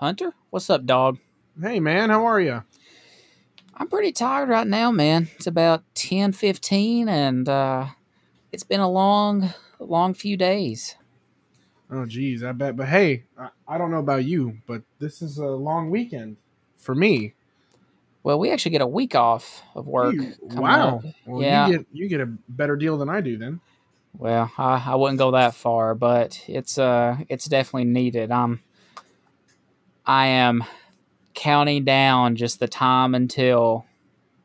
Hunter, what's up, dog? Hey, man, how are you? I'm pretty tired right now, man. It's about 10 15, and uh, it's been a long, long few days. Oh, geez, I bet. But hey, I, I don't know about you, but this is a long weekend for me. Well, we actually get a week off of work. You- wow. up. Well, Yeah. you get you get a better deal than I do then. Well, I, I wouldn't go that far, but it's uh it's definitely needed. I'm I am counting down just the time until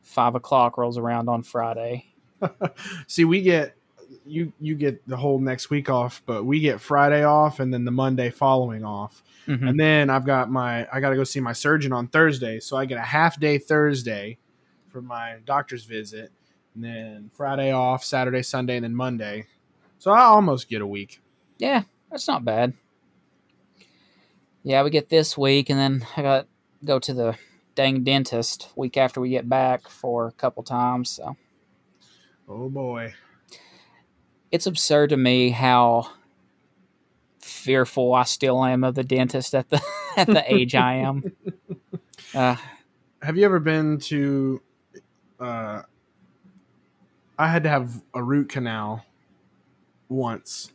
five o'clock rolls around on Friday. See, we get you you get the whole next week off, but we get Friday off and then the Monday following off. Mhm. And then I've got my I got to go see my surgeon on Thursday, so I get a half day Thursday for my doctor's visit, and then Friday off, Saturday, Sunday, and then Monday. So I almost get a week. Yeah, that's not bad. Yeah, we get this week, and then I got to go to the dang dentist week after we get back for a couple times. So Oh boy. it's absurd to me how fearful I still am of the dentist at the at the age I am. Uh, Have you ever been to uh I had to have a root canal once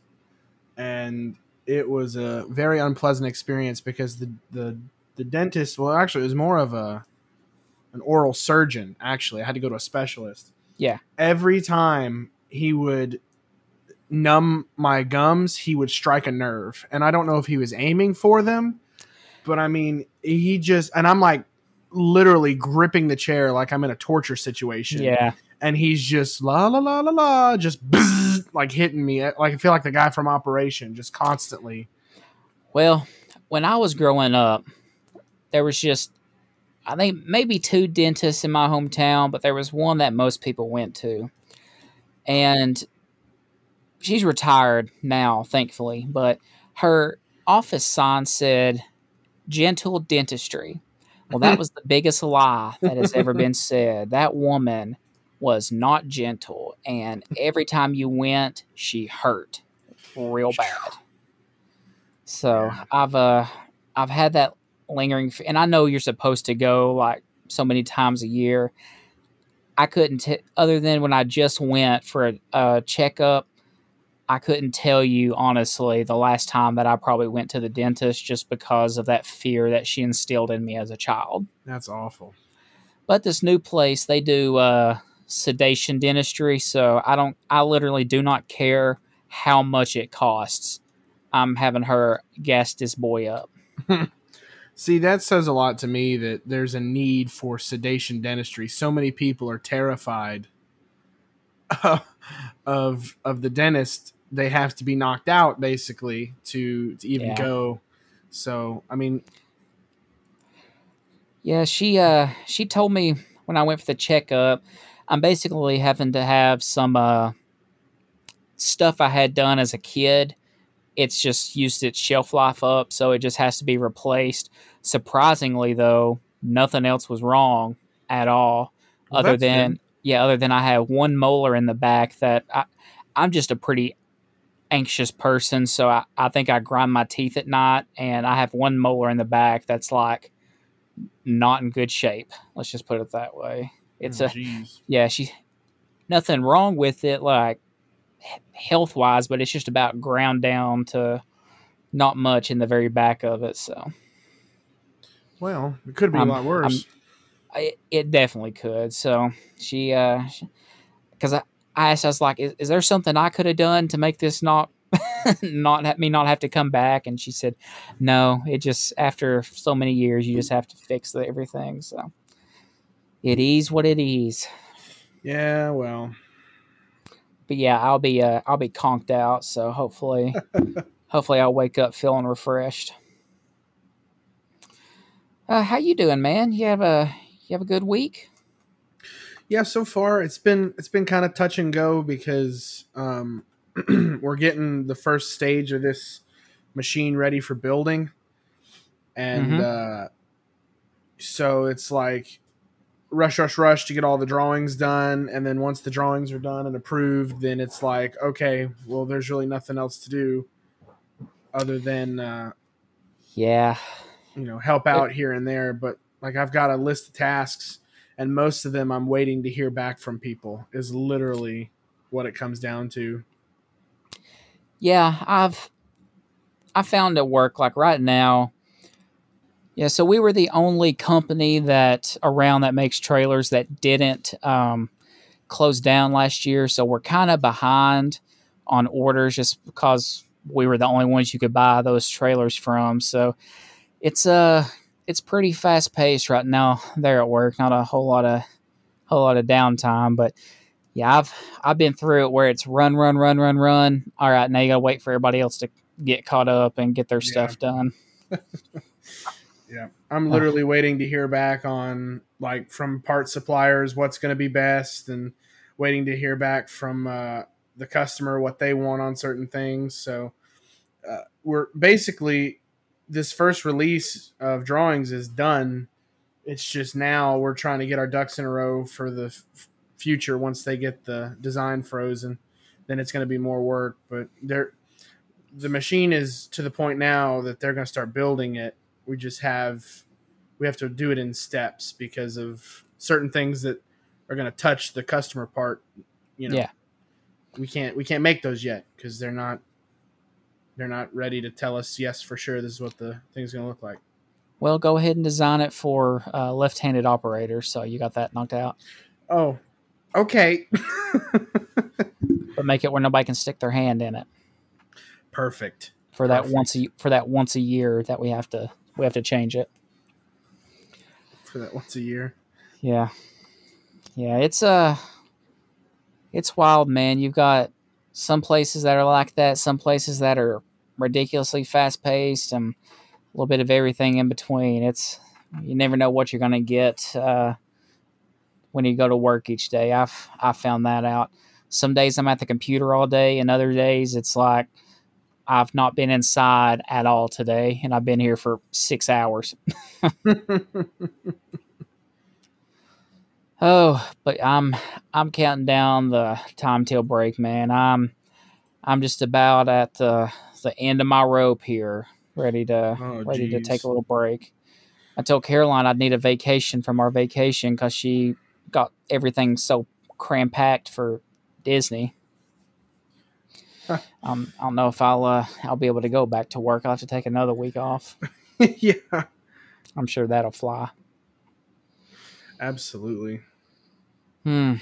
and it was a very unpleasant experience because the the the dentist well actually it was more of a an oral surgeon actually. I had to go to a specialist. Yeah. Every time he would numb my gums, he would strike a nerve. And I don't know if he was aiming for them, but I mean, he just and I'm like literally gripping the chair like I'm in a torture situation. yeah, And he's just la la la la la, just bzzz, like hitting me. Like I feel like the guy from Operation, just constantly. Well, when I was growing up, there was just, I think maybe two dentists in my hometown, but there was one that most people went to. And she's retired now, thankfully, but her office sign said gentle dentistry. Well, that was the biggest lie that has ever been said. That woman was not gentle, and every time you went, she hurt real bad. So Yeah. I've uh I've had that lingering, and I know you're supposed to go like so many times a year. I couldn't, t- other than when I just went for a, a checkup. I couldn't tell you honestly the last time that I probably went to the dentist just because of that fear that she instilled in me as a child. That's awful. But this new place, they do uh, sedation dentistry, so I don't. I literally do not care how much it costs. I'm having her gas this boy up. See, that says a lot to me that there's a need for sedation dentistry. So many people are terrified of of the dentist. They have to be knocked out basically to to even Yeah. go. So, I mean, Yeah, she uh she told me when I went for the checkup, I'm basically having to have some uh stuff I had done as a kid. It's just used its shelf life up, so it just has to be replaced. Surprisingly though, nothing else was wrong at all. Well, other than good. yeah, other than I have one molar in the back that I I'm just a pretty anxious person, so I, I think I grind my teeth at night and I have one molar in the back that's like not in good shape. Let's just put it that way. It's oh, a jeez. yeah, she nothing wrong with it like health wise, but it's just about ground down to not much in the very back of it. So Well, it could be I'm- a lot worse. I, it definitely could. So she, uh, because I, I asked, I was like, is, is there something I could have done to make this not, not have me not have to come back? And she said, no, it just after so many years, you just have to fix the, everything. So it is what it is. yeah, well, But yeah, I'll be, uh, I'll be conked out. So hopefully, hopefully I'll wake up feeling refreshed. Uh, how you doing, man? You have a, you have a good week? yeah. So far, it's been it's been kind of touch and go because um, we're getting the first stage of this machine ready for building, and Mhm. uh, so it's like rush, rush, rush to get all the drawings done, and then once the drawings are done and approved, then it's like okay, well, there's really nothing else to do other than uh, Yeah. you know help out here and there, but like I've got a list of tasks, and most of them I'm waiting to hear back from people. Is literally what it comes down to. Yeah, I've I found it work like right now. Yeah, so we were the only company that around that makes trailers that didn't um, close down last year. So we're kind of behind on orders just because we were the only ones you could buy those trailers from. So it's uh it's pretty fast paced right now there at work. Not a whole lot of whole lot of downtime, but yeah, I've I've been through it where it's run, run, run, run, run. All right, now you gotta wait for everybody else to get caught up and get their yeah. stuff done. yeah, I'm literally uh, waiting to hear back on like from part suppliers what's going to be best, and waiting to hear back from uh, the customer what they want on certain things. So uh, we're basically this first release of drawings is done. It's just now we're trying to get our ducks in a row for the f- future once they get the design frozen. Then it's going to be more work, but they're the machine is to the point now that they're going to start building it. We just have we have to do it in steps because of certain things that are going to touch the customer part. You know, yeah. we can't we can't make those yet because they're not they're not ready to tell us yes for sure this is what the thing's going to look like. Well, go ahead and design it for uh, left-handed operators. So you got that knocked out. Oh, okay. but make it where nobody can stick their hand in it. Perfect. For that Perfect. once a for that once a year that we have to we have to change it. For that once a year. Yeah. Yeah, it's uh it's wild, man. You've got some places that are like that, some places that are ridiculously fast paced and a little bit of everything in between. It's you never know what you're gonna get uh, when you go to work each day. I've I found that out. Some days I'm at the computer all day, and other days it's like I've not been inside at all today, and I've been here for six hours. oh, but I'm I'm counting down the time till break, man. I'm I'm just about at the the end of my rope here, ready to oh, ready to take a little break. I told Caroline I'd need a vacation from our vacation because she got everything so cram packed for Disney. um, I don't know if I'll uh, I'll be able to go back to work. I'll have to take another week off. yeah, I'm sure that'll fly. Absolutely. Hmm.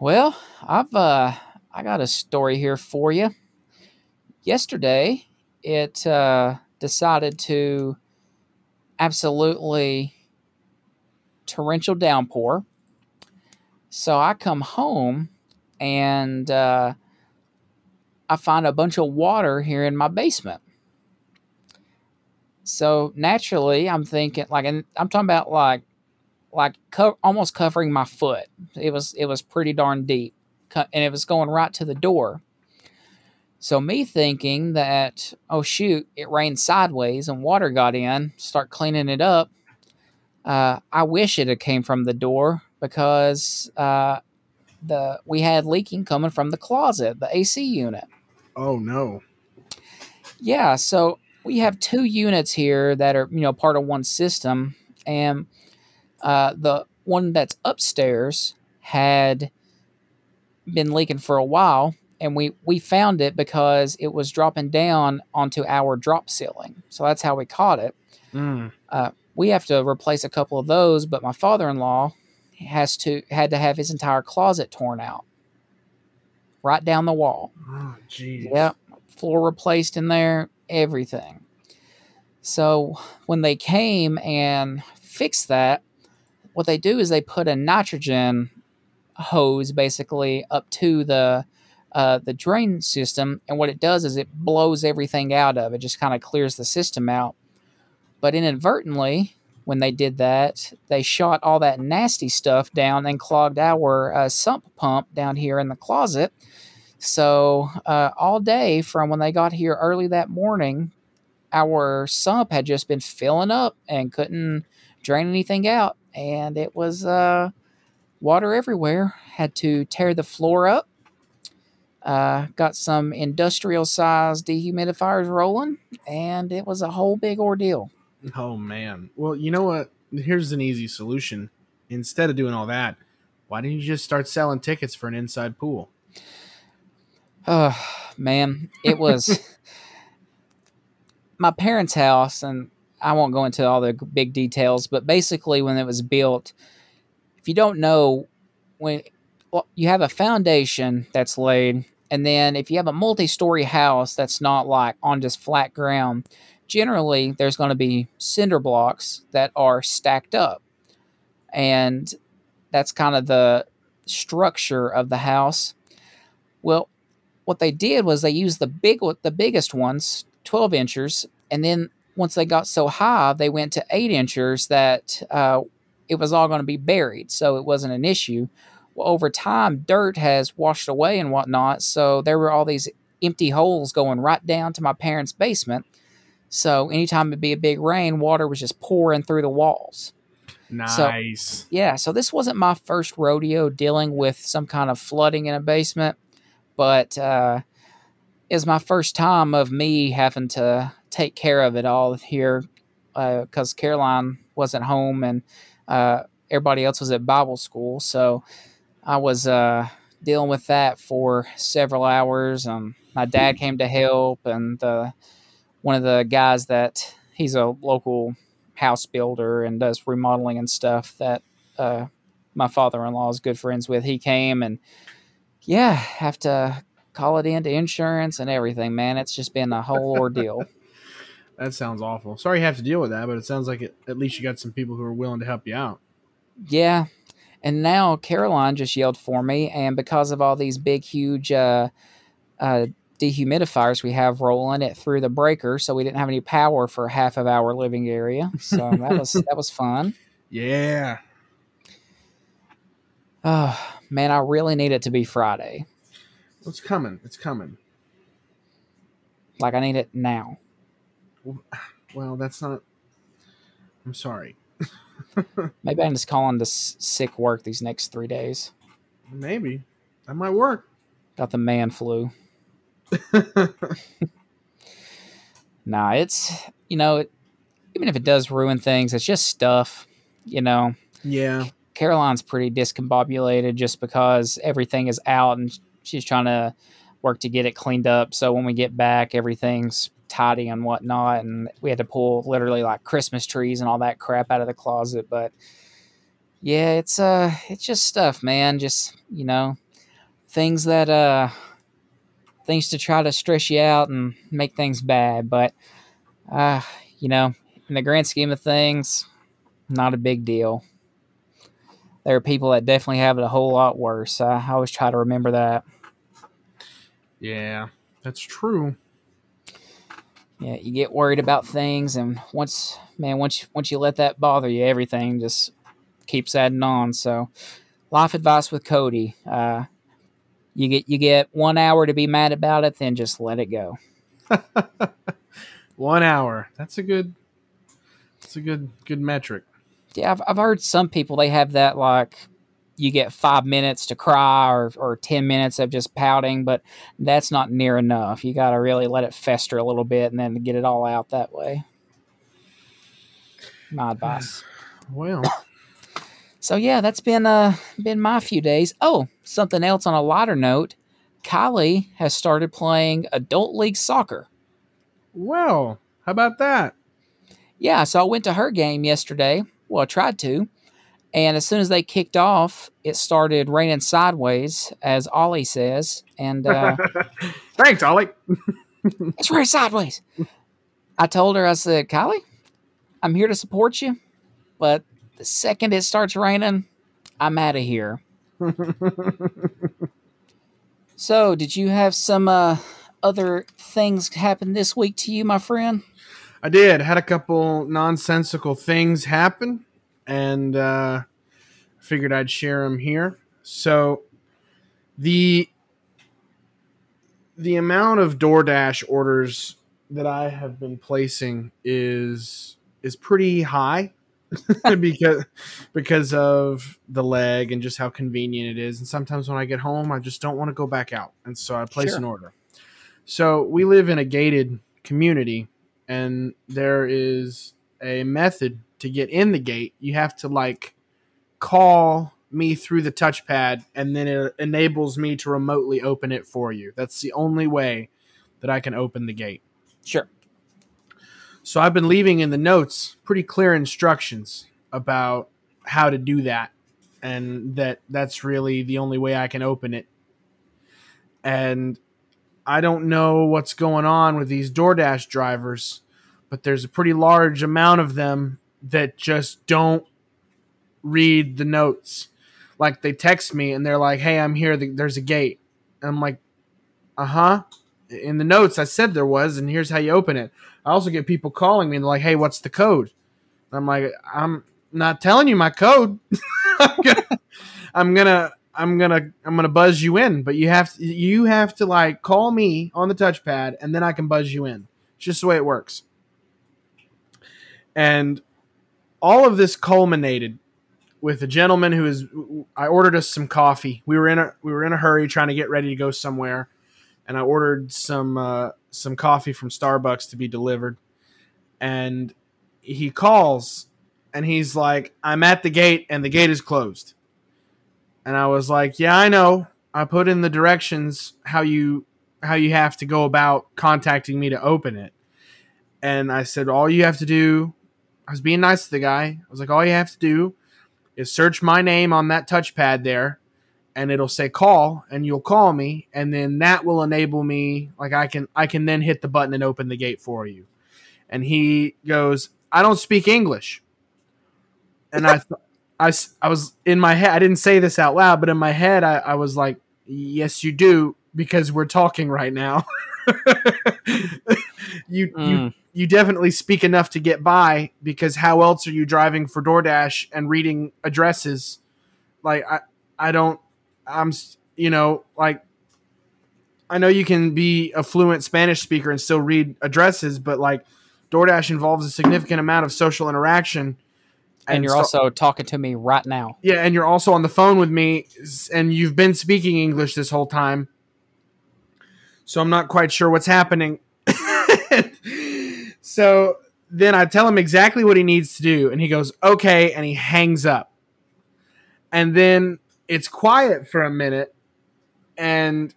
Well, I've uh, I got a story here for you. Yesterday, it uh, decided to absolutely torrential downpour. So I come home and uh, I find a bunch of water here in my basement. So naturally, I'm thinking like, and I'm talking about like, like co- almost covering my foot. It was it was pretty darn deep, and it was going right to the door. So me thinking that oh shoot, it rained sideways and water got in. Start cleaning it up. Uh, I wish it had came from the door because uh, the we had leaking coming from the closet, the AC unit. Oh no. Yeah, so we have two units here that are you know part of one system, and uh, the one that's upstairs had been leaking for a while, and we we found it because it was dropping down onto our drop ceiling. So that's how we caught it. Mm. Uh, we have to replace a couple of those, but my father-in-law has to had to have his entire closet torn out right down the wall. Oh, jeez. Yep. Floor replaced in there, everything. So when they came and fixed that, what they do is they put a nitrogen hose basically up to the uh, the drain system, and what it does is it blows everything out of it, just kind of clears the system out. But inadvertently, when they did that, they shot all that nasty stuff down and clogged our uh, sump pump down here in the closet. So uh, all day from when they got here early that morning, our sump had just been filling up and couldn't drain anything out, and it was uh, water everywhere. Had to tear the floor up. Uh, got some industrial sized dehumidifiers rolling, and it was a whole big ordeal. Oh man. Well, you know what? Here's an easy solution. Instead of doing all that, why didn't you just start selling tickets for an inside pool? Oh man, it was my parents' house, and I won't go into all the big details, but basically, when it was built, if you don't know, when well, you have a foundation that's laid, and then if you have a multi-story house that's not like on just flat ground, generally there's going to be cinder blocks that are stacked up, and that's kind of the structure of the house. Well, what they did was they used the big the biggest ones, 12 inches, and then once they got so high, they went to eight inches that uh, it was all going to be buried, so it wasn't an issue. Well, over time, dirt has washed away and whatnot, so there were all these empty holes going right down to my parents' basement. So anytime it'd be a big rain, water was just pouring through the walls. Nice. So, yeah, so this wasn't my first rodeo dealing with some kind of flooding in a basement, but uh, is my first time of me having to take care of it all here because uh, Caroline wasn't home and uh, everybody else was at Bible school. So I was uh, dealing with that for several hours. My dad came to help, and one of the guys that he's a local house builder and does remodeling and stuff that uh, my father-in-law is good friends with. He came and yeah, have to call it into insurance and everything, man. It's just been a whole ordeal. that sounds awful. Sorry you have to deal with that, but it sounds like it, at least you got some people who are willing to help you out. Yeah. And now Caroline just yelled for me, and because of all these big, huge uh, uh, dehumidifiers we have rolling it through the breaker, so we didn't have any power for half of our living area. So that was that was fun. Yeah. Oh man, I really need it to be Friday. It's coming. It's coming. Like I need it now. Well, that's not. I'm sorry. Maybe I'm just calling this sick work these next three days. Maybe that might work. Got the man flu. nah, it's you know, it, even if it does ruin things, it's just stuff. You know. Yeah. Caroline's pretty discombobulated just because everything is out and she's trying to work to get it cleaned up. So when we get back, everything's tidy and whatnot. And we had to pull literally like Christmas trees and all that crap out of the closet. But yeah, it's uh, it's just stuff, man. Just you know, things that uh, things to try to stress you out and make things bad. But uh, you know, in the grand scheme of things, not a big deal. There are people that definitely have it a whole lot worse. I always try to remember that. Yeah, that's true yeah, you get worried about things, and once, man, once once you let that bother you, everything just keeps adding on. So, life advice with Cody: uh, you get you get one hour to be mad about it, then just let it go. one hour. That's a good. That's a good good metric. Yeah, I've I've heard some people they have that like you get five minutes to cry or, or 10 minutes of just pouting, but that's not near enough. You got to really let it fester a little bit and then get it all out that way. My advice. Well, so yeah, that's been uh been my few days. Oh, something else on a lighter note. Kylie has started playing adult league soccer. Well, how about that? Yeah, so I went to her game yesterday. Well, I tried to. And as soon as they kicked off, it started raining sideways, as Ollie says. And uh, thanks, Ollie. it's raining sideways. I told her, I said, Kylie, I'm here to support you, but the second it starts raining, I'm out of here. so, did you have some uh, other things happen this week to you, my friend? I did. Had a couple nonsensical things happen and uh, figured I'd share them here. So the the amount of DoorDash orders that I have been placing is is pretty high because because of the leg and just how convenient it is. And sometimes when I get home, I just don't want to go back out, and so I place sure. an order. So we live in a gated community, and there is a method to get in the gate. You have to like call me through the touchpad and then it enables me to remotely open it for you. That's the only way that I can open the gate. Sure. So I've been leaving in the notes pretty clear instructions about how to do that and that that's really the only way I can open it. And I don't know what's going on with these DoorDash drivers, but there's a pretty large amount of them that just don't read the notes. Like they text me and they're like, "Hey, I'm here. There's a gate." And I'm like, "Uh huh." In the notes, I said there was, and here's how you open it. I also get people calling me and they're like, "Hey, what's the code?" I'm like, "I'm not telling you my code. I'm, gonna, I'm gonna, I'm gonna, I'm gonna buzz you in, but you have to, you have to like call me on the touchpad, and then I can buzz you in. It's just the way it works." And all of this culminated with a gentleman who is I ordered us some coffee. We were in a we were in a hurry trying to get ready to go somewhere, and I ordered some uh, some coffee from Starbucks to be delivered. And he calls and he's like, "I'm at the gate and the gate is closed." And I was like, "Yeah, I know. I put in the directions how you how you have to go about contacting me to open it." And I said, "All you have to do." I was being nice to the guy. I was like, "All you have to do is search my name on that touchpad there and it'll say call and you'll call me and then that will enable me like I can I can then hit the button and open the gate for you. And he goes, "I don't speak English." And I th- I, I was in my head I didn't say this out loud, but in my head I, I was like, "Yes, you do because we're talking right now." you mm. you you definitely speak enough to get by because how else are you driving for DoorDash and reading addresses? Like I I don't I'm you know like I know you can be a fluent Spanish speaker and still read addresses, but like DoorDash involves a significant amount of social interaction. And, and you're so, also talking to me right now. Yeah, and you're also on the phone with me, and you've been speaking English this whole time. So I'm not quite sure what's happening. So then I tell him exactly what he needs to do, and he goes, okay, and he hangs up. And then it's quiet for a minute, and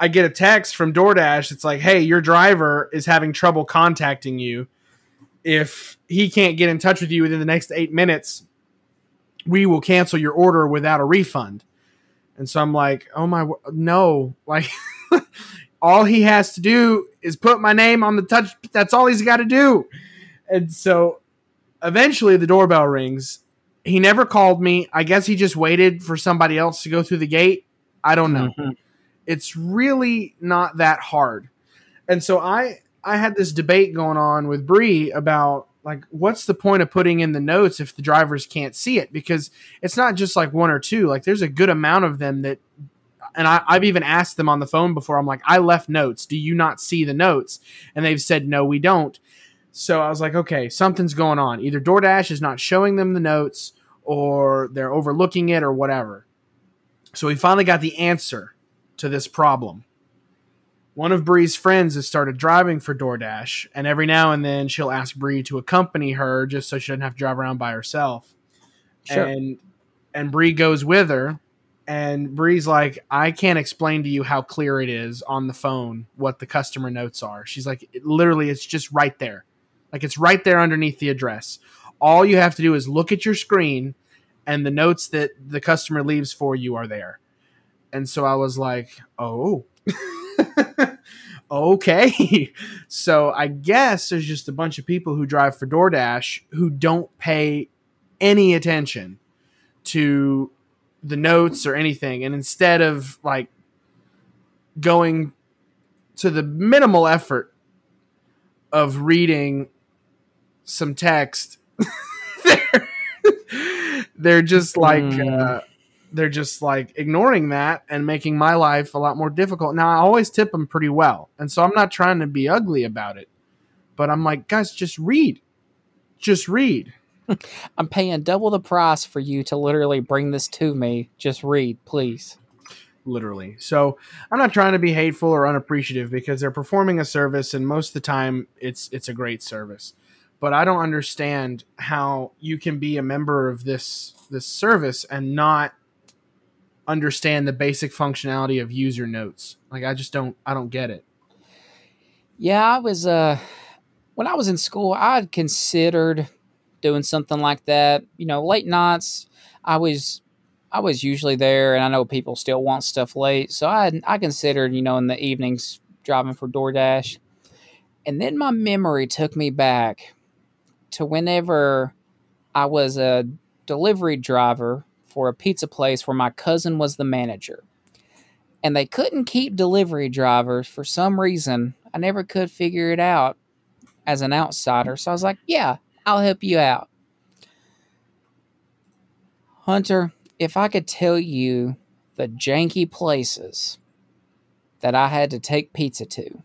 I get a text from DoorDash. It's like, hey, your driver is having trouble contacting you. If he can't get in touch with you within the next eight minutes, we will cancel your order without a refund. And so I'm like, oh my, no, like all he has to do is put my name on the touch. That's all he's got to do. And so eventually the doorbell rings. He never called me. I guess he just waited for somebody else to go through the gate. I don't know. Mm-hmm. It's really not that hard. And so I I had this debate going on with Bree about like what's the point of putting in the notes if the drivers can't see it because it's not just like one or two like there's a good amount of them that and I, have even asked them on the phone before. I'm like, I left notes. Do you not see the notes? And they've said, no, we don't. So I was like, okay, something's going on. Either DoorDash is not showing them the notes or they're overlooking it or whatever. So we finally got the answer to this problem. One of Bree's friends has started driving for DoorDash, and every now and then she'll ask Bree to accompany her just so she doesn't have to drive around by herself. Sure. And and Bree goes with her, and Bree's like, I can't explain to you how clear it is on the phone what the customer notes are. She's like, it, literally, it's just right there. Like it's right there underneath the address. All you have to do is look at your screen, and the notes that the customer leaves for you are there. And so I was like, oh. okay. so I guess there's just a bunch of people who drive for DoorDash who don't pay any attention to the notes or anything and instead of like going to the minimal effort of reading some text they're, they're just like mm. uh, they're just like ignoring that and making my life a lot more difficult now i always tip them pretty well and so i'm not trying to be ugly about it but i'm like guys just read just read I'm paying double the price for you to literally bring this to me. Just read, please. Literally. So I'm not trying to be hateful or unappreciative because they're performing a service, and most of the time it's it's a great service. but I don't understand how you can be a member of this this service and not understand the basic functionality of user notes. Like I just don't I don't get it. Yeah, I was uh when I was in school, I had considered doing something like that. You know, late nights, I was I was usually there, and I know people still want stuff late, so I I considered you know in the evenings driving for DoorDash, and then my memory took me back to whenever I was a delivery driver for a pizza place where my cousin was the manager. And they couldn't keep delivery drivers for some reason. I never could figure it out as an outsider. So I was like, yeah, I'll help you out. Hunter, if I could tell you the janky places that I had to take pizza to,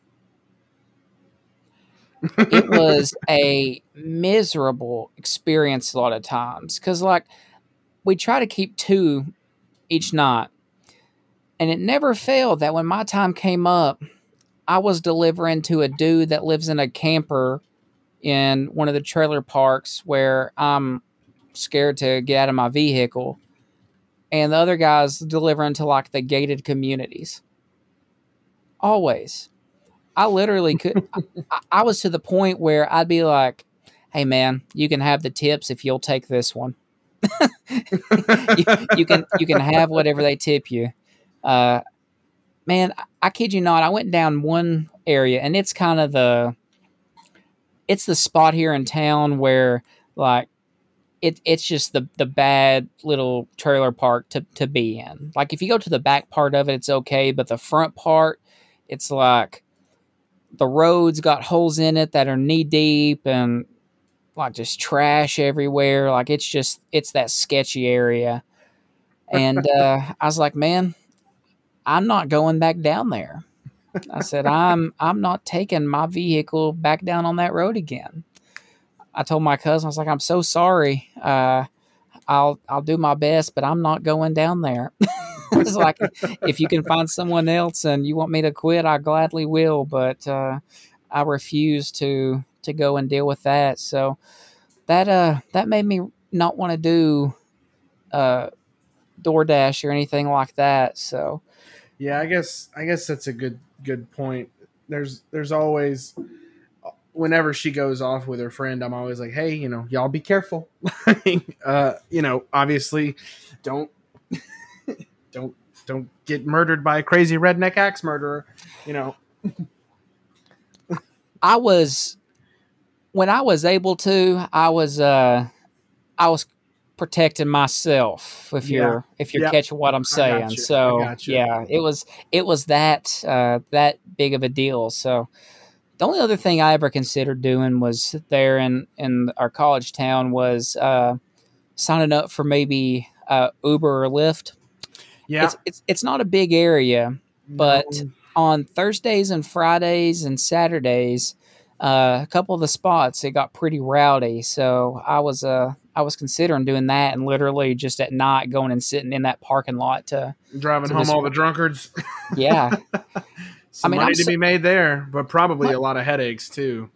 it was a miserable experience a lot of times because like we try to keep two each night and it never failed that when my time came up i was delivering to a dude that lives in a camper in one of the trailer parks where i'm scared to get out of my vehicle and the other guys delivering to like the gated communities always I literally could. I, I, was to the point where I'd be like, "Hey, man, you can have the tips if you'll take this one. you, you, can you can have whatever they tip you." Uh, man, I, I kid you not. I went down one area, and it's kind of the it's the spot here in town where like it it's just the the bad little trailer park to to be in. Like if you go to the back part of it, it's okay, but the front part, it's like the roads got holes in it that are knee deep and like just trash everywhere. Like it's just it's that sketchy area. And uh, I was like, man, I'm not going back down there. I said, I'm I'm not taking my vehicle back down on that road again. I told my cousin, I was like, I'm so sorry. Uh, I'll I'll do my best, but I'm not going down there. it's like if you can find someone else and you want me to quit, I gladly will. But uh, I refuse to to go and deal with that. So that uh that made me not want to do uh DoorDash or anything like that. So yeah, I guess I guess that's a good good point. There's there's always whenever she goes off with her friend, I'm always like, hey, you know, y'all be careful. uh, you know, obviously, don't don't don't get murdered by a crazy redneck axe murderer. You know. I was when I was able to, I was uh I was protecting myself if yeah. you're if you're yep. catching what I'm saying. So yeah, it was it was that uh that big of a deal. So the only other thing I ever considered doing was there in in our college town was uh signing up for maybe uh Uber or Lyft. Yeah. It's it's, it's not a big area, but no. on Thursdays and Fridays and Saturdays, uh, a couple of the spots it got pretty rowdy. So I was uh I was considering doing that and literally just at night going and sitting in that parking lot to driving to home all the drunkards. Yeah. Some I mean, money I'm to so, be made there, but probably a lot of headaches too.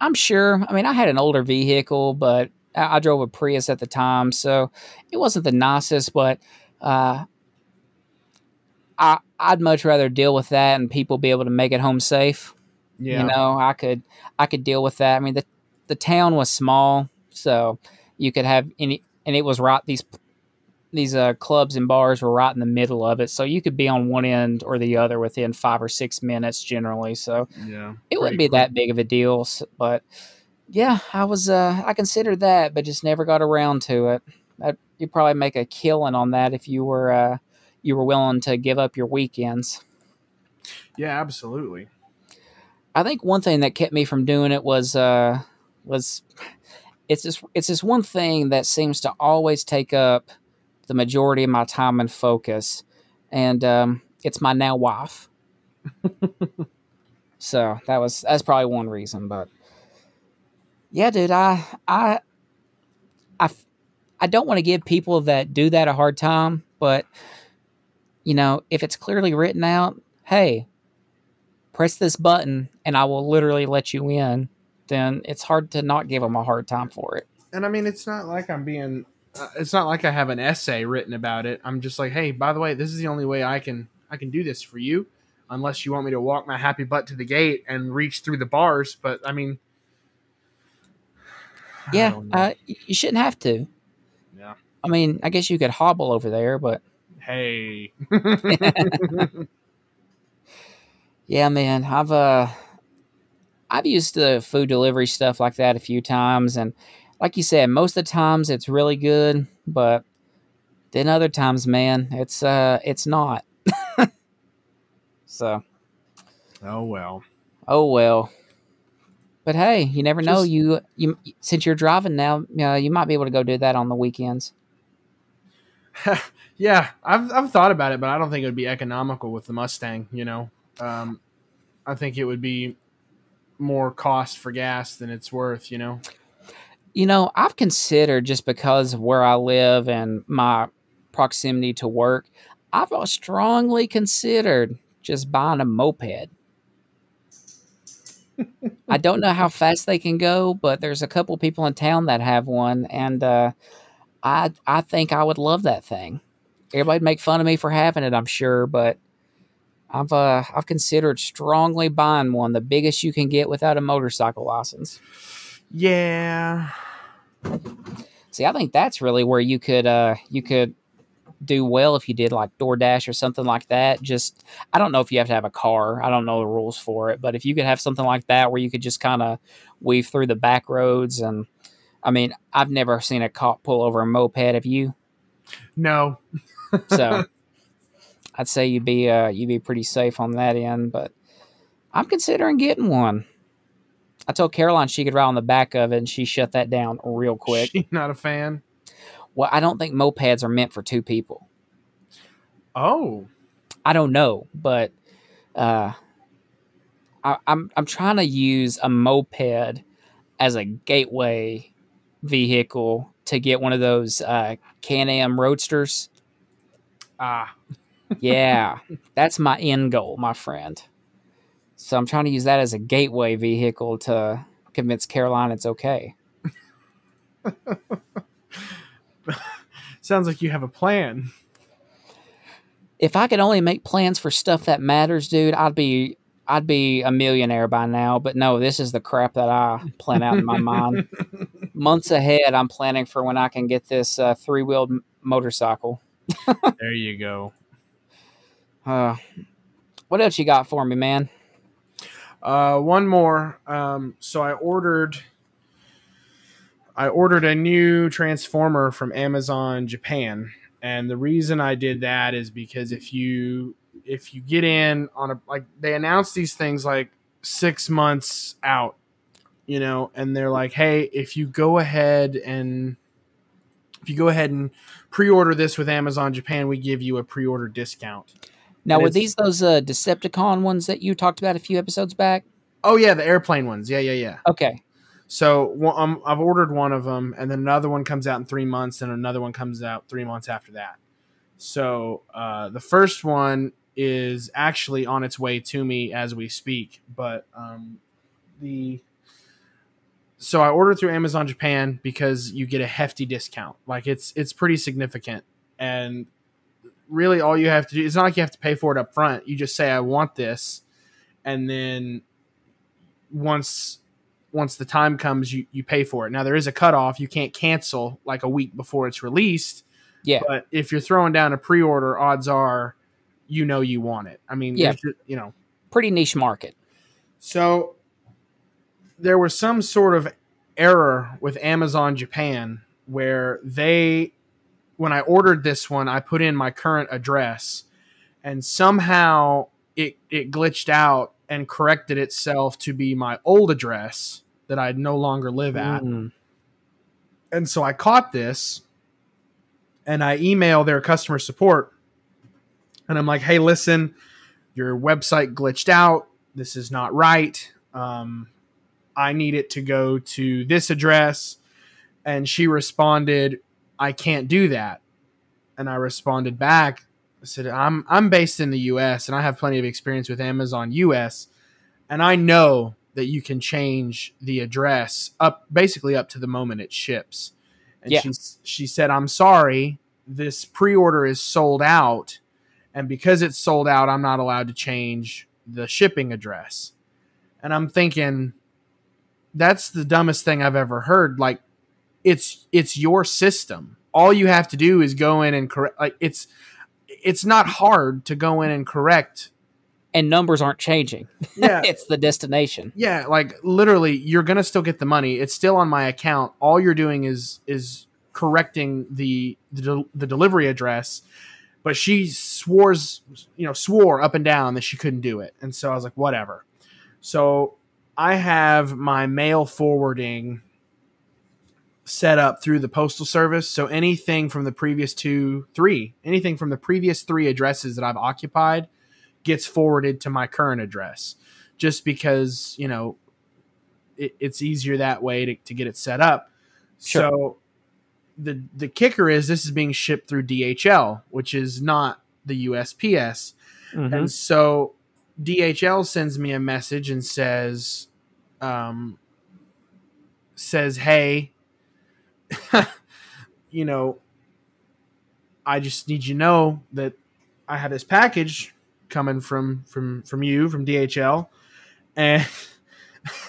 I'm sure. I mean, I had an older vehicle, but I, I drove a Prius at the time, so it wasn't the nicest. But uh, I I'd much rather deal with that and people be able to make it home safe. Yeah. You know, I could I could deal with that. I mean, the the town was small, so you could have any and it was right these these uh, clubs and bars were right in the middle of it, so you could be on one end or the other within five or six minutes generally. So yeah, it wouldn't be that big of a deal. But yeah, I was uh, I considered that, but just never got around to it. I'd, you'd probably make a killing on that if you were uh, you were willing to give up your weekends. Yeah, absolutely. I think one thing that kept me from doing it was uh was it's this it's this one thing that seems to always take up the majority of my time and focus, and um, it's my now wife. so that was that's probably one reason, but yeah, dude, I I I I don't want to give people that do that a hard time, but you know, if it's clearly written out, hey, press this button and I will literally let you in. then it's hard to not give them a hard time for it. And I mean, it's not like I'm being. Uh, it's not like I have an essay written about it. I'm just like, hey, by the way, this is the only way I can I can do this for you, unless you want me to walk my happy butt to the gate and reach through the bars. But I mean, Yeah, uh, you shouldn't have to. yeah. I mean, I guess you could hobble over there, but Hey. yeah, man, I've uh, I've used the food delivery stuff like that a few times, and like you said, most of the times it's really good, but then other times, man, it's uh, it's not. so, oh well. oh well. But hey, you never know. You you since you're driving now, uh, you might be able to go do that on the weekends. yeah, I've I've thought about it, but I don't think it would be economical with the Mustang. You know, um, I think it would be more cost for gas than it's worth. You know. You know, I've considered just because of where I live and my proximity to work, I've strongly considered just buying a moped. I don't know how fast they can go, but there's a couple people in town that have one, and uh, I I think I would love that thing. Everybody'd make fun of me for having it, I'm sure, but I've uh, I've considered strongly buying one, the biggest you can get without a motorcycle license. Yeah. See, I think that's really where you could uh you could do well if you did like DoorDash or something like that. Just I don't know if you have to have a car. I don't know the rules for it, but if you could have something like that where you could just kind of weave through the back roads and I mean, I've never seen a cop pull over a moped. Have you? No. So I'd say you'd be uh you'd be pretty safe on that end, but I'm considering getting one. I told Caroline she could ride on the back of it and she shut that down real quick. She not a fan. Well, I don't think mopeds are meant for two people. Oh. I don't know, but uh, I, I'm I'm trying to use a moped as a gateway vehicle to get one of those uh, Can-Am Roadsters. Ah. Yeah, that's my end goal, my friend. So I'm trying to use that as a gateway vehicle to convince Caroline it's okay. Sounds like you have a plan. If I could only make plans for stuff that matters, dude, I'd be I'd be a millionaire by now. But no, this is the crap that I plan out in my mind. Months ahead, I'm planning for when I can get this uh, three wheeled m- motorcycle. there you go. Uh, what else you got for me, man? Uh, one more. Um, so I ordered. I ordered a new transformer from Amazon Japan, and the reason I did that is because if you if you get in on a like they announce these things like six months out, you know, and they're like, hey, if you go ahead and if you go ahead and pre-order this with Amazon Japan, we give you a pre-order discount. Now, And were these those uh, Decepticon ones that you talked about a few episodes back? Oh yeah, the airplane ones. Yeah, yeah, yeah. Okay. So um, I've ordered one of them, and then another one comes out in three months, and another one comes out three months after that. So uh, the first one is actually on its way to me as we speak, but um, the so I ordered through Amazon Japan because you get a hefty discount. Like it's it's pretty significant, and really all you have to do it's not like you have to pay for it up front. You just say I want this, and then once once the time comes, you, you pay for it. Now there is a cutoff; you can't cancel like a week before it's released. Yeah. But if you're throwing down a pre-order, odds are you know you want it. I mean, Yeah. you know. Pretty niche market. So there was some sort of error with Amazon Japan where they, when I ordered this one, I put in my current address, and somehow it it glitched out and corrected itself to be my old address that I no longer live at. Mm. And so I caught this and I email their customer support and I'm like, hey, listen, your website glitched out. This is not right. Um, I need it to go to this address. And she responded, I can't do that. And I responded back, I said, I'm I'm based in the US and I have plenty of experience with Amazon US. And I know that you can change the address up basically up to the moment it ships. And Yeah. she she said, "I'm sorry, this pre-order is sold out, and because it's sold out, I'm not allowed to change the shipping address." And I'm thinking that's the dumbest thing I've ever heard. Like it's it's your system. All you have to do is go in and correct like it's it's not hard to go in and correct. And numbers aren't changing. yeah. It's the destination. yeah like literally you're gonna still get the money. It's still on my account. All you're doing is is correcting the the, del- the delivery address. But she swore you know swore up and down that she couldn't do it. And so i was like whatever. So i have my mail forwarding set up through the postal service so anything from the previous two three anything from the previous three addresses that i've occupied gets forwarded to my current address just because you know it, it's easier that way to, to get it set up Sure. so the the kicker is this is being shipped through dhl which is not the usps Mm-hmm. and so DHL sends me a message and says, um, says, hey, you know, I just need you to know that I have this package coming from from from you from DHL, and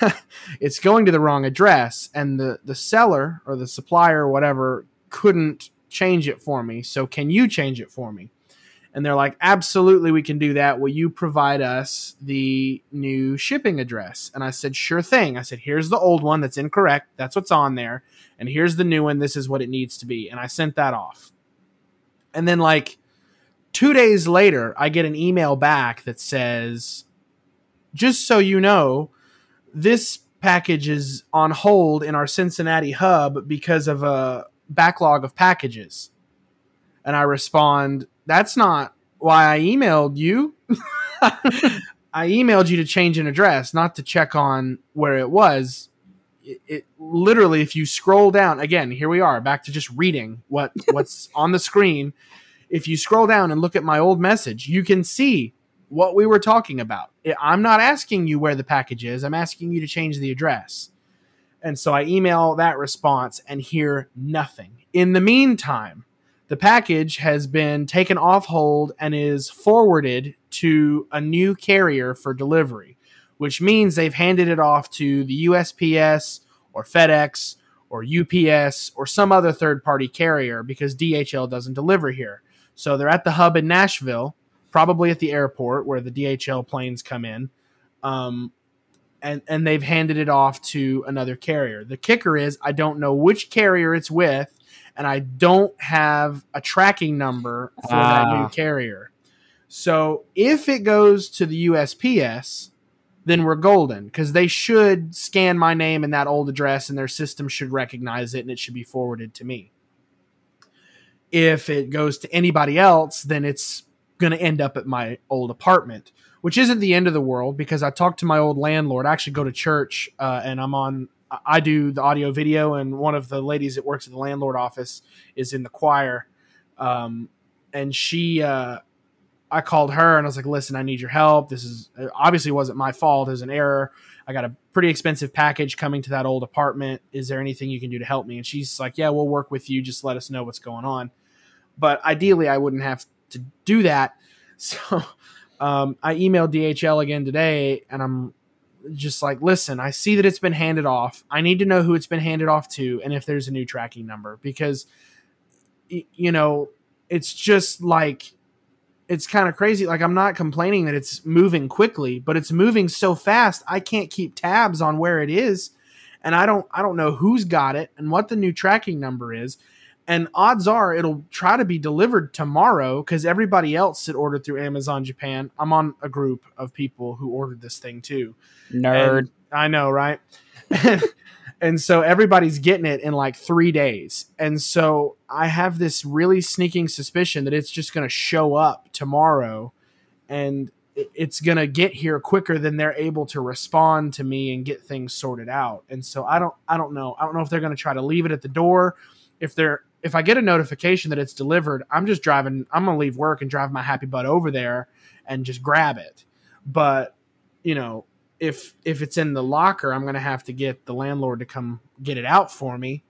it's going to the wrong address, and the the seller or the supplier or whatever couldn't change it for me. So can you change it for me? And they're like, absolutely, we can do that. Will you provide us the new shipping address? And I said, sure thing. I said, here's the old one that's incorrect. That's what's on there. And here's the new one. This is what it needs to be. And I sent that off. And then, like, two days later, I get an email back that says, just so you know, this package is on hold in our Cincinnati hub because of a backlog of packages. And I respond, that's not why I emailed you. I emailed you to change an address, not to check on where it was. It, it literally, if you scroll down again, here we are back to just reading what what's on the screen. If you scroll down and look at my old message, you can see what we were talking about. I'm not asking you where the package is. I'm asking you to change the address. And so I email that response and hear nothing. In the meantime, the package has been taken off hold and is forwarded to a new carrier for delivery, which means they've handed it off to the USPS or FedEx or UPS or some other third party carrier because DHL doesn't deliver here. So they're at the hub in Nashville, probably at the airport where the DHL planes come in. Um, and, and they've handed it off to another carrier. The kicker is I don't know which carrier it's with, and I don't have a tracking number for that Ah. new carrier. So if it goes to the USPS, then we're golden because they should scan my name and that old address, and their system should recognize it and it should be forwarded to me. If it goes to anybody else, then it's going to end up at my old apartment, which isn't the end of the world because I talked to my old landlord. I actually go to church uh, and I'm on, I- do the audio video, and one of the ladies that works at the landlord office is in the choir. Um, and she, uh, I called her and I was like, listen, I need your help. This is obviously wasn't my fault. It was an error. I got a pretty expensive package coming to that old apartment. Is there anything you can do to help me? And she's like, yeah, we'll work with you. Just let us know what's going on. But ideally, I wouldn't have to do that. So um, I emailed DHL again today and I'm just like, listen, I see that it's been handed off. I need to know who it's been handed off to and if there's a new tracking number because, you know, it's just like, it's kind of crazy. Like, I'm not complaining that it's moving quickly, but it's moving so fast, I can't keep tabs on where it is. And I don't, I don't know who's got it and what the new tracking number is and odds are it'll try to be delivered tomorrow because everybody else that ordered through Amazon Japan. I'm on a group of people who ordered this thing too. Nerd. And I know, right? and so everybody's getting it in like three days. And so I have this really sneaking suspicion that it's just going to show up tomorrow and it's going to get here quicker than they're able to respond to me and get things sorted out. And so I don't I don't know. I don't know if they're going to try to leave it at the door. If they're if I get a notification that it's delivered, I'm just driving I'm going to leave work and drive my happy butt over there and just grab it. But, you know, if if it's in the locker, I'm gonna have to get the landlord to come get it out for me.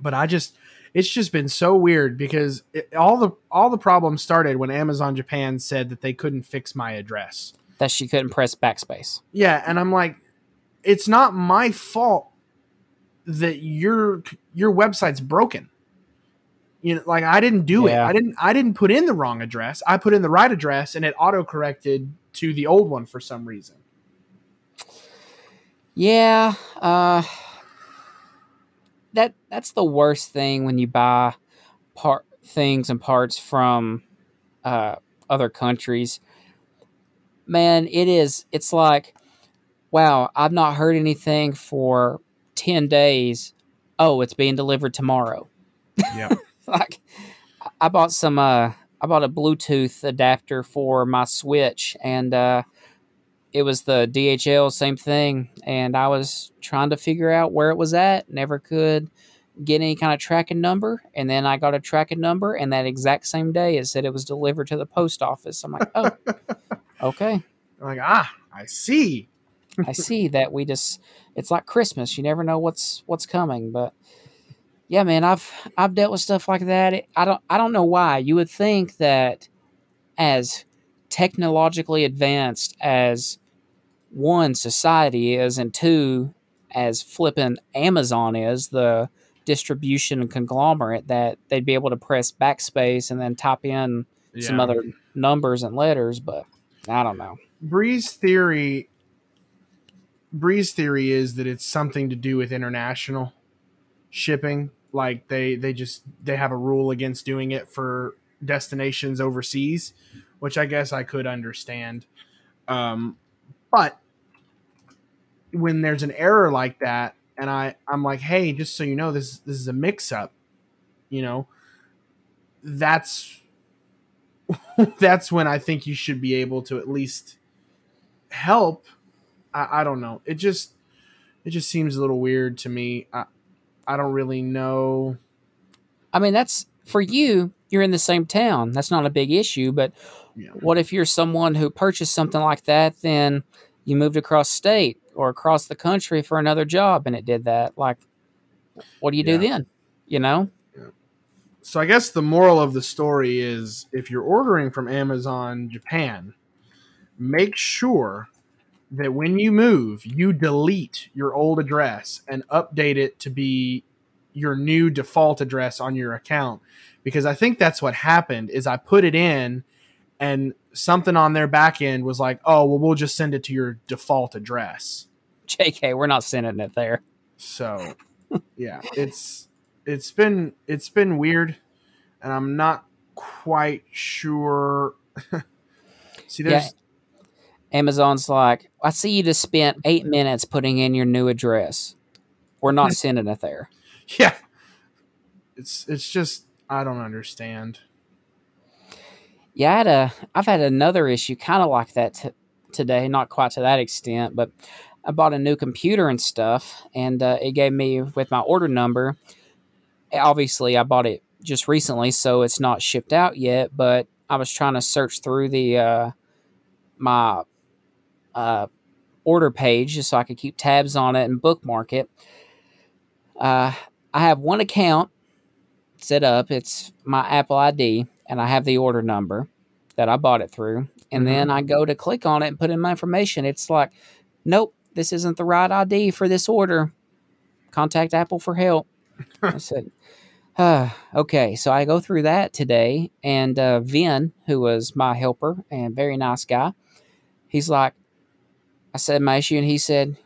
But I just it's just been so weird because it, all the all the problems started when Amazon Japan said that they couldn't fix my address. That she couldn't press backspace. Yeah, and I'm like, it's not my fault that your your website's broken. You know, like I didn't do Yeah. it. I didn't I didn't put in the wrong address. I put in the right address and it auto corrected to the old one for some reason. Yeah, uh that that's the worst thing when you buy part things and parts from uh other countries. Man, it is it's like wow, I've not heard anything for 10 days. Oh, it's being delivered tomorrow. Yeah. like I bought some uh I bought a Bluetooth adapter for my Switch and uh it was the DHL same thing and I was trying to figure out where it was at, never could get any kind of tracking number and then I got a tracking number and that exact same day it said it was delivered to the post office. I'm like, "Oh, okay. I'm like, ah, I see. I see that we just it's like Christmas. You never know what's what's coming, but yeah, man, I've I've dealt with stuff like that. It, I don't I don't know why. You would think that as technologically advanced as one society is and two as flippin' Amazon is, the distribution conglomerate that they'd be able to press backspace and then type in some other numbers and letters, but I don't know. Breeze theory Breeze theory is that it's something to do with international shipping. Like they they just they have a rule against doing it for destinations overseas, which I guess I could understand. Um, but when there's an error like that, and I I'm like, hey, just so you know, this this is a mix up. You know, that's that's when I think you should be able to at least help. I, I don't know. It just it just seems a little weird to me. I I don't really know. I mean, that's for you. You're in the same town. That's not a big issue. But Yeah. what if you're someone who purchased something like that, then you moved across state or across the country for another job and it did that? Like, what do you Yeah. do then? You know? So I guess the moral of the story is if you're ordering from Amazon Japan, make sure that when you move, you delete your old address and update it to be your new default address on your account because I think that's what happened is I put it in and something on their back end was like, "Oh, well we'll just send it to your default address." JK, we're not sending it there. So, yeah, it's it's been it's been weird, and I'm not quite sure. See, there's Yeah. Amazon's like, I see you just spent eight minutes putting in your new address. We're not sending it there. yeah, it's it's just I don't understand. Yeah, I had a, I've had another issue kind of like that t- today, not quite to that extent, but I bought a new computer and stuff, and uh, it gave me with my order number. Obviously, I bought it just recently, so it's not shipped out yet. But I was trying to search through the uh, my uh, order page just so I could keep tabs on it and bookmark it. Uh, I have one account set up. It's my Apple ID, and I have the order number that I bought it through. And then I go to click on it and put in my information. It's like, nope, this isn't the right ID for this order. Contact Apple for help. I said, uh, okay. So I go through that today, and uh, Vin, who was my helper and very nice guy, he's like, I said my issue, and he said,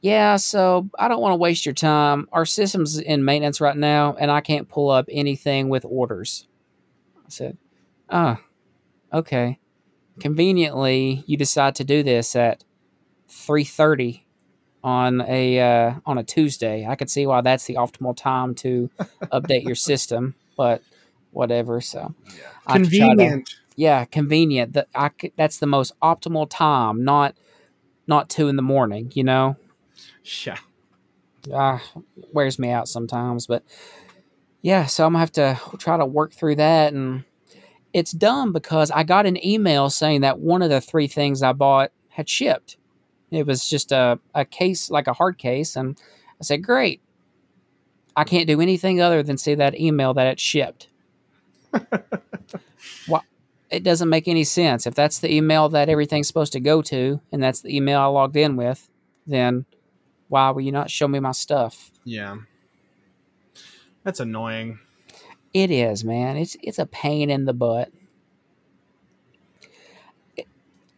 yeah, so I don't want to waste your time. Our system's in maintenance right now, and I can't pull up anything with orders. I said, ah, okay. Conveniently, you decide to do this at three thirty on a uh, on a Tuesday. I could see why that's the optimal time to update your system, but whatever. So I have to Convenient. yeah, convenient. That I c- that's the most optimal time, not not two in the morning. You know, Yeah. uh, wears me out sometimes. But yeah, so I'm gonna have to try to work through that, and it's dumb because I got an email saying that one of the three things I bought had shipped, It was just a, a case, like a hard case. And I said, Great. I can't do anything other than see that email that it shipped. well, it doesn't make any sense. If that's the email that everything's supposed to go to, and that's the email I logged in with, then why will you not show me my stuff? Yeah. That's annoying. It is, man. It's it's a pain in the butt.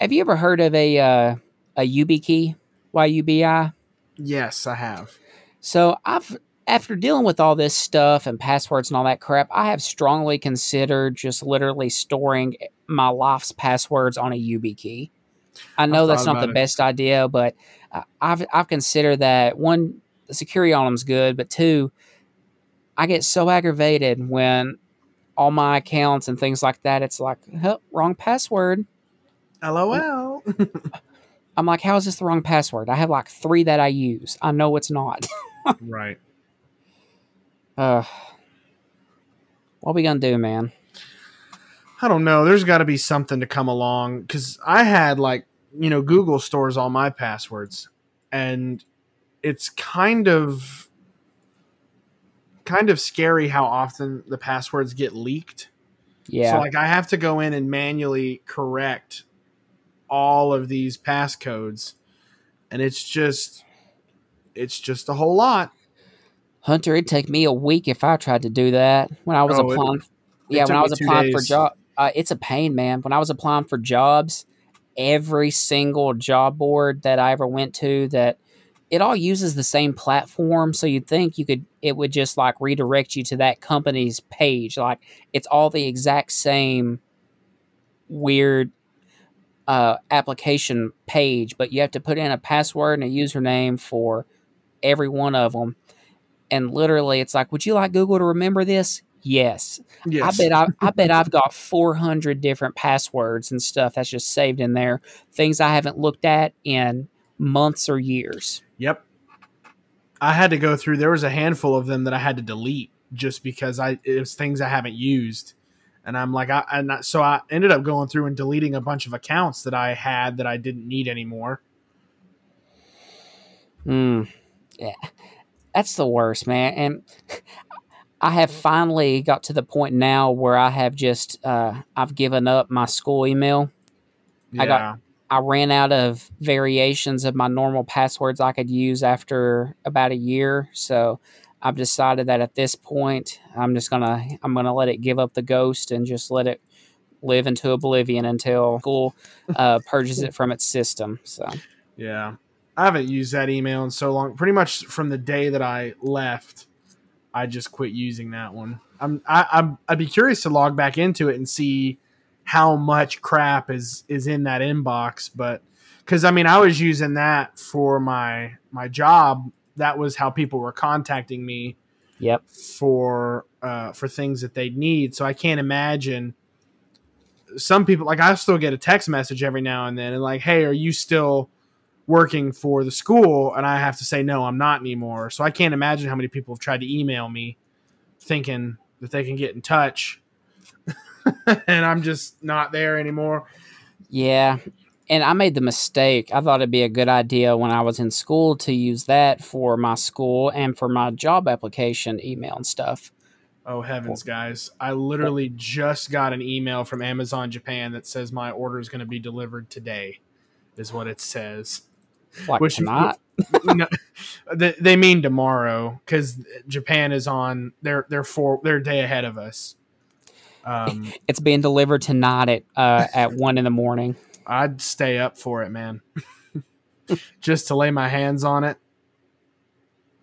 Have you ever heard of a uh, a YubiKey? Y U B I. Yes, I have. So I've after dealing with all this stuff and passwords and all that crap, I have strongly considered just literally storing my life's passwords on a YubiKey. I know that's not the it. best idea, but I've I've considered that one the security on them's good, but two, I get so aggravated when all my accounts and things like that. It's like oh, wrong password. LOL. I'm like, how is this the wrong password? I have like three that I use. I know it's not. right. Uh, what we gonna do, man? I don't know. There's got to be something to come along because I had like you know Google stores all my passwords, and it's kind of kind of scary how often the passwords get leaked. Yeah. So like I have to go in and manually correct all of these passcodes, and it's just it's just a whole lot. Hunter, it'd take me a week if I tried to do that when I was oh, applying. It, yeah, when I was applying days. for job, uh, it's a pain, man. When I was applying for jobs, every single job board that I ever went to, that it all uses the same platform. So you'd think you could, it would just like redirect you to that company's page. Like it's all the exact same weird uh, application page, but you have to put in a password and a username for every one of them. And literally, it's like, would you like Google to remember this? Yes. yes. I bet I, I bet I've got 400 different passwords and stuff that's just saved in there. Things I haven't looked at in months or years. Yep. I had to go through. There was a handful of them that I had to delete just because I it was things I haven't used and I'm like, I, and so I ended up going through and deleting a bunch of accounts that I had that I didn't need anymore. Hmm. Yeah, that's the worst, man. And I have finally got to the point now where I have just uh, I've given up my school email. Yeah. I got I ran out of variations of my normal passwords I could use after about a year, so I've decided that at this point, I'm just gonna I'm gonna let it give up the ghost and just let it live into oblivion until Google uh, purges it from its system. So yeah, I haven't used that email in so long. Pretty much from the day that I left, I just quit using that one. I'm I, I'm I'd be curious to log back into it and see how much crap is is in that inbox, but because I mean I was using that for my my job that was how people were contacting me. Yep. For uh, for things that they need. So I can't imagine some people like I still get a text message every now and then and like, hey, are you still working for the school? And I have to say no, I'm not anymore. So I can't imagine how many people have tried to email me thinking that they can get in touch. and I'm just not there anymore. Yeah and I made the mistake. I thought it'd be a good idea when I was in school to use that for my school and for my job application email and stuff. Oh heavens, guys! I literally just got an email from Amazon Japan that says my order is going to be delivered today. Is what it says. Like Which, tonight? no, they, they mean tomorrow because Japan is on. They're they're four. They're day ahead of us. Um, it's being delivered tonight at uh, at one in the morning. I'd stay up for it, man. Just to lay my hands on it.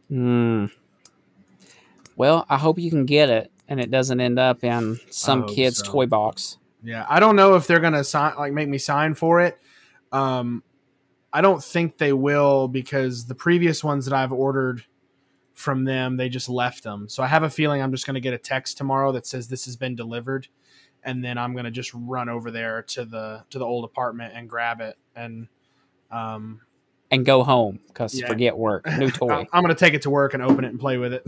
Hmm. Well, I hope you can get it and it doesn't end up in some kid's so. toy box. Yeah, I don't know if they're gonna sign like make me sign for it. Um, I don't think they will because the previous ones that I've ordered from them, they just left them. So I have a feeling I'm just gonna get a text tomorrow that says this has been delivered, and then I'm gonna just run over there to the to the old apartment and grab it and um and go home because yeah. forget work. New toy. I'm gonna take it to work and open it and play with it.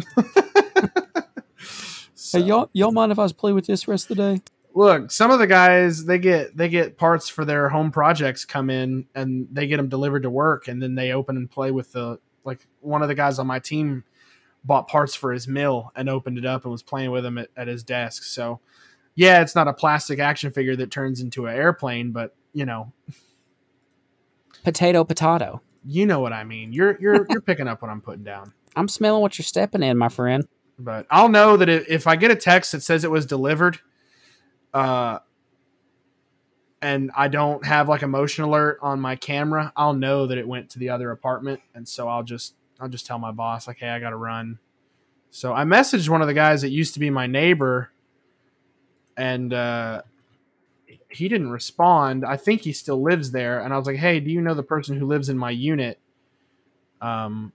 so. Hey, y'all, y'all mind if I was play with this rest of the day? look, some of the guys they get they get parts for their home projects come in and they get them delivered to work, and then they open and play with the like one of the guys on my team bought parts for his mill and opened it up and was playing with them at, at his desk. So yeah, it's not a plastic action figure that turns into an airplane, but you know, Potato, potato. you know what I mean. You're you're you're picking up what I'm putting down. I'm smelling what you're stepping in, my friend. But I'll know that if if I get a text that says it was delivered, uh, and I don't have like a motion alert on my camera, I'll know that it went to the other apartment, and so I'll just I'll just tell my boss like, hey, I got to run. So I messaged one of the guys that used to be my neighbor, and uh, he didn't respond. I think he still lives there, and I was like, hey, do you know the person who lives in my unit? Um,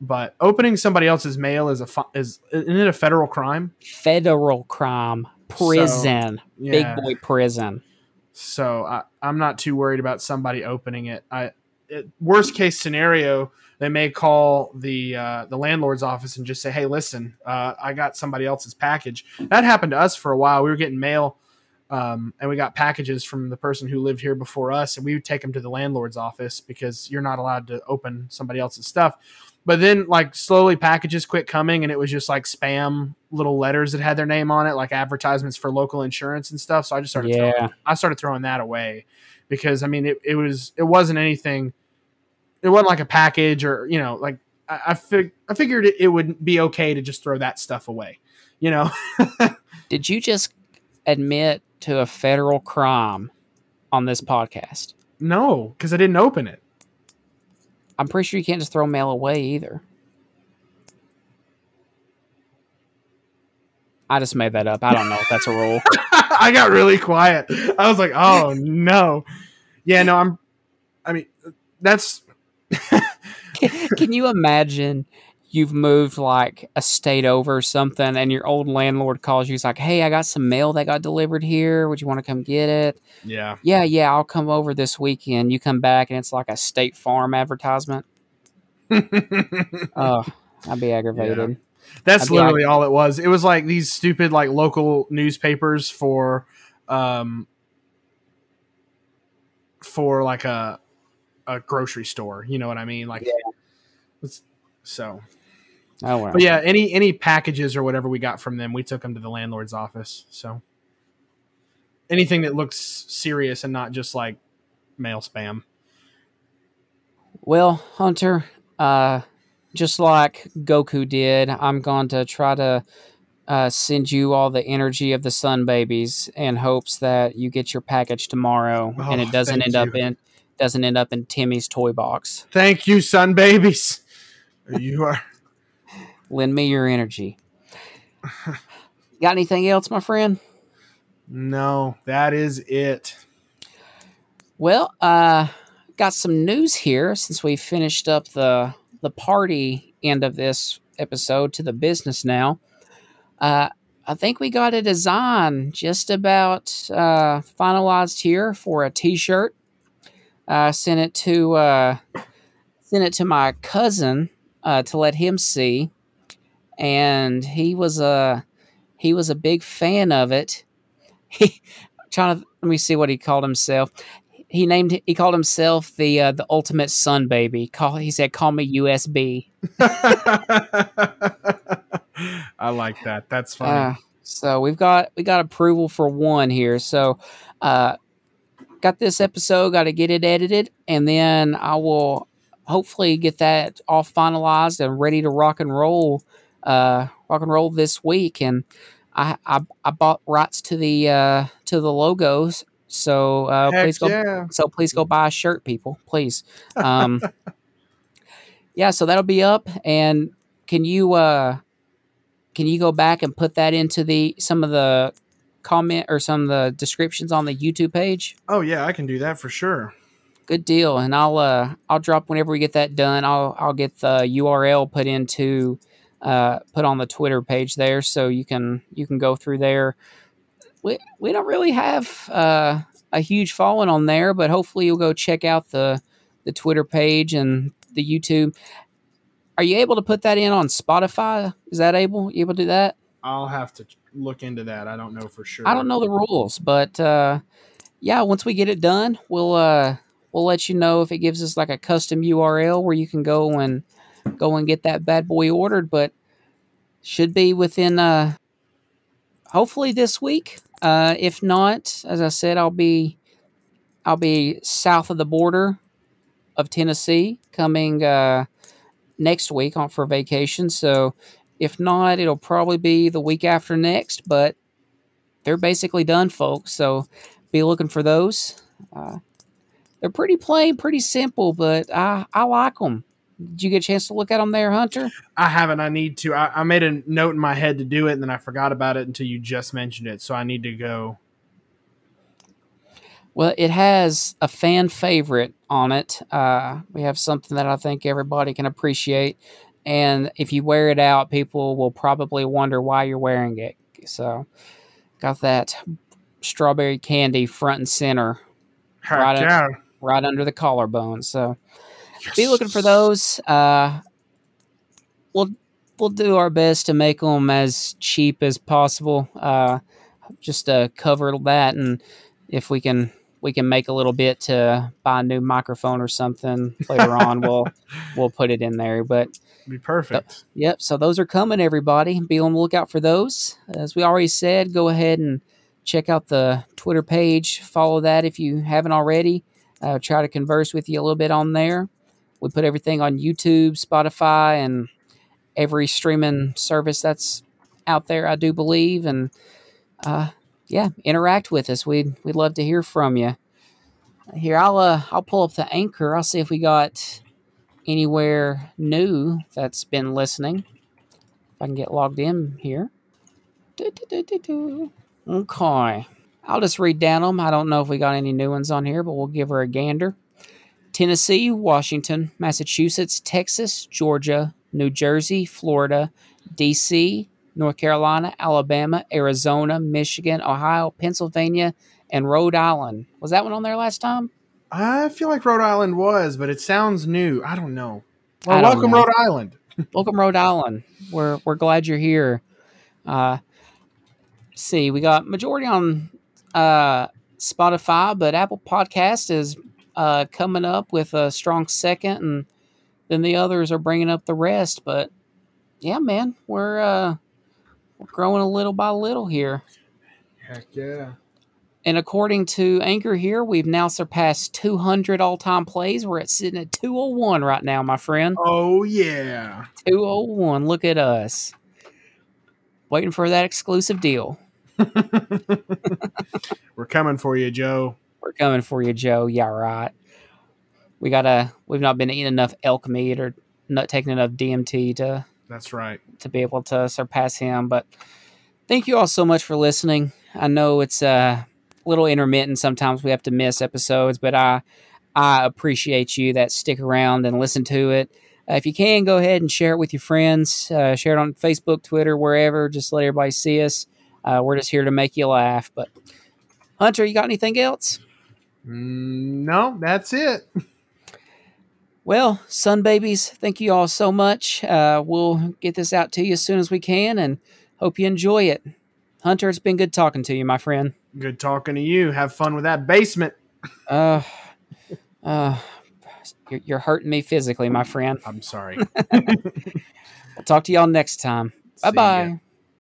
but opening somebody else's mail is a is isn't it a federal crime? Federal crime, prison, Yeah. big boy prison. So I, I'm not too worried about somebody opening it. I worst case scenario, they may call the uh, the landlord's office and just say, "Hey, listen, uh, I got somebody else's package." That happened to us for a while. We were getting mail, um, and we got packages from the person who lived here before us, and we would take them to the landlord's office because you're not allowed to open somebody else's stuff. But then, like, slowly packages quit coming, and it was just like spam little letters that had their name on it, like advertisements for local insurance and stuff. So I just started throwing Yeah. I started throwing that away because I mean it, it was it wasn't anything it wasn't like a package or you know like I I, fig- I figured it, it would be okay to just throw that stuff away you know Did you just admit to a federal crime on this podcast? no because I didn't open it I'm pretty sure you can't just throw mail away either. I just made that up. I don't know if that's a rule. I got really quiet I was like oh no yeah no I'm I mean that's can, can you imagine you've moved like a state over or something and your old landlord calls you he's like hey i got some mail that got delivered here. Would you want to come get it? Yeah. Yeah yeah i'll come over this weekend. You come back and it's like a state farm advertisement. Oh i'd be aggravated. That's be literally all it was. It was like these stupid like local newspapers for um for like a a grocery store, you know what I mean? Like it's- so oh well but yeah, any any packages or whatever we got from them, we took them to the landlord's office. So anything that looks serious and not just like mail spam. Well, Hunter, uh, just like Goku did, I'm going to try to uh, send you all the energy of the sun babies in hopes that you get your package tomorrow and Oh, it doesn't end up in doesn't end up in Timmy's toy box. Thank you, sun babies. You are Lend me your energy. Got anything else, my friend? no, that is it. Well, uh, got some news here since we finished up the the party end of this episode to the business now. Uh, I think we got a design just about uh, finalized here for a T-shirt. Uh, sent it to uh, sent it to my cousin uh, to let him see, and he was a he was a big fan of it. He trying to let me see what he called himself he named he called himself the uh, the ultimate sun baby. Call he said, "Call me USB." I like that. That's funny. Uh, so we've got we got approval for one here. So uh, got this episode. Got to get it edited, and then I will hopefully get that all finalized and ready to rock and roll. Uh, rock and roll this week, and I I, I bought rights to the uh, to the logos. So uh, please go yeah. So please go buy a shirt, people. Please. Um, yeah, so that'll be up. And can you uh, can you go back and put that into the some of the comment or some of the descriptions on the YouTube page? Oh yeah, I can do that for sure. Good deal. And I'll uh, I'll drop whenever we get that done. I'll I'll get the URL put into uh, put on the Twitter page there, so you can you can go through there. We we don't really have uh, a huge following on there, but hopefully you'll go check out the the Twitter page and the YouTube. Are you able to put that in on Spotify? Is that able? You able to do that? I'll have to look into that. I don't know for sure. I don't know the rules, but uh, yeah, once we get it done, we'll uh, we'll let you know if it gives us like a custom URL where you can go and go and get that bad boy ordered. But should be within uh, hopefully this week. Uh, if not, as I said, I'll be I'll be south of the border of Tennessee coming uh, next week on for vacation. So if not, it'll probably be the week after next. But they're basically done, folks. So be looking for those. Uh, they're pretty plain, pretty simple, but I I like them. Did you get a chance to look at them there, Hunter? I haven't. I need to. I, I made a note in my head to do it, and then I forgot about it until you just mentioned it. So I need to go. Well, it has a fan favorite on it. Uh, we have something that I think everybody can appreciate. And if you wear it out, people will probably wonder why you're wearing it. So, got that strawberry candy front and center, Heck Right yeah. right under the collarbone. So, be looking for those. Uh, we'll we'll do our best to make them as cheap as possible, uh, just to cover that, and if we can we can make a little bit to buy a new microphone or something later on. We'll we'll put it in there, but. Be perfect. Yep. So those are coming, everybody. Be on the lookout for those. As we already said, go ahead and check out the Twitter page. Follow that if you haven't already. Uh, try to converse with you a little bit on there. We put everything on YouTube, Spotify, and every streaming service that's out there, I do believe. And uh, yeah, interact with us. We'd we'd love to hear from you. Here, I'll uh, I'll pull up the anchor. I'll see if we got anywhere new that's been listening. If I can get logged in here. Okay. I'll just read down them. I don't know if we got any new ones on here, but we'll give her a gander. Tennessee, Washington, Massachusetts, Texas, Georgia, New Jersey, Florida, DC, North Carolina, Alabama, Arizona, Michigan, Ohio, Pennsylvania, and Rhode Island. Was that one on there last time? I feel like Rhode Island was, but it sounds new. I don't know. Well, don't welcome know. Rhode Island. Welcome, Rhode Island. We're we're glad you're here. Uh, see, we got majority on uh, Spotify, but Apple Podcast is uh, coming up with a strong second, and then the others are bringing up the rest. But yeah, man, we're uh, we're growing a little by little here. Heck yeah. And according to Anchor here, we've now surpassed 200 all-time plays. We're at sitting at 201 right now, my friend. Oh yeah. 201. Look at us. Waiting for that exclusive deal. We're coming for you, Joe. We're coming for you, Joe. Yeah, right. We gotta we've not been eating enough elk meat or not taking enough DMT to That's right. to be able to surpass him. But thank you all so much for listening. I know it's uh, a little intermittent. Sometimes we have to miss episodes, but I I appreciate you that stick around and listen to it. Uh, if you can, go ahead and share it with your friends. Uh, share it on Facebook, Twitter, wherever. Just let everybody see us. Uh, we're just here to make you laugh. But Hunter, you got anything else? Mm, no, that's it. Well, Sun Babies, thank you all so much. Uh, we'll get this out to you as soon as we can and hope you enjoy it. Hunter, it's been good talking to you, my friend. Good talking to you. Have fun with that basement. Uh, uh, you're, you're hurting me physically, my friend. I'm sorry. I'll talk to y'all next time. Bye bye.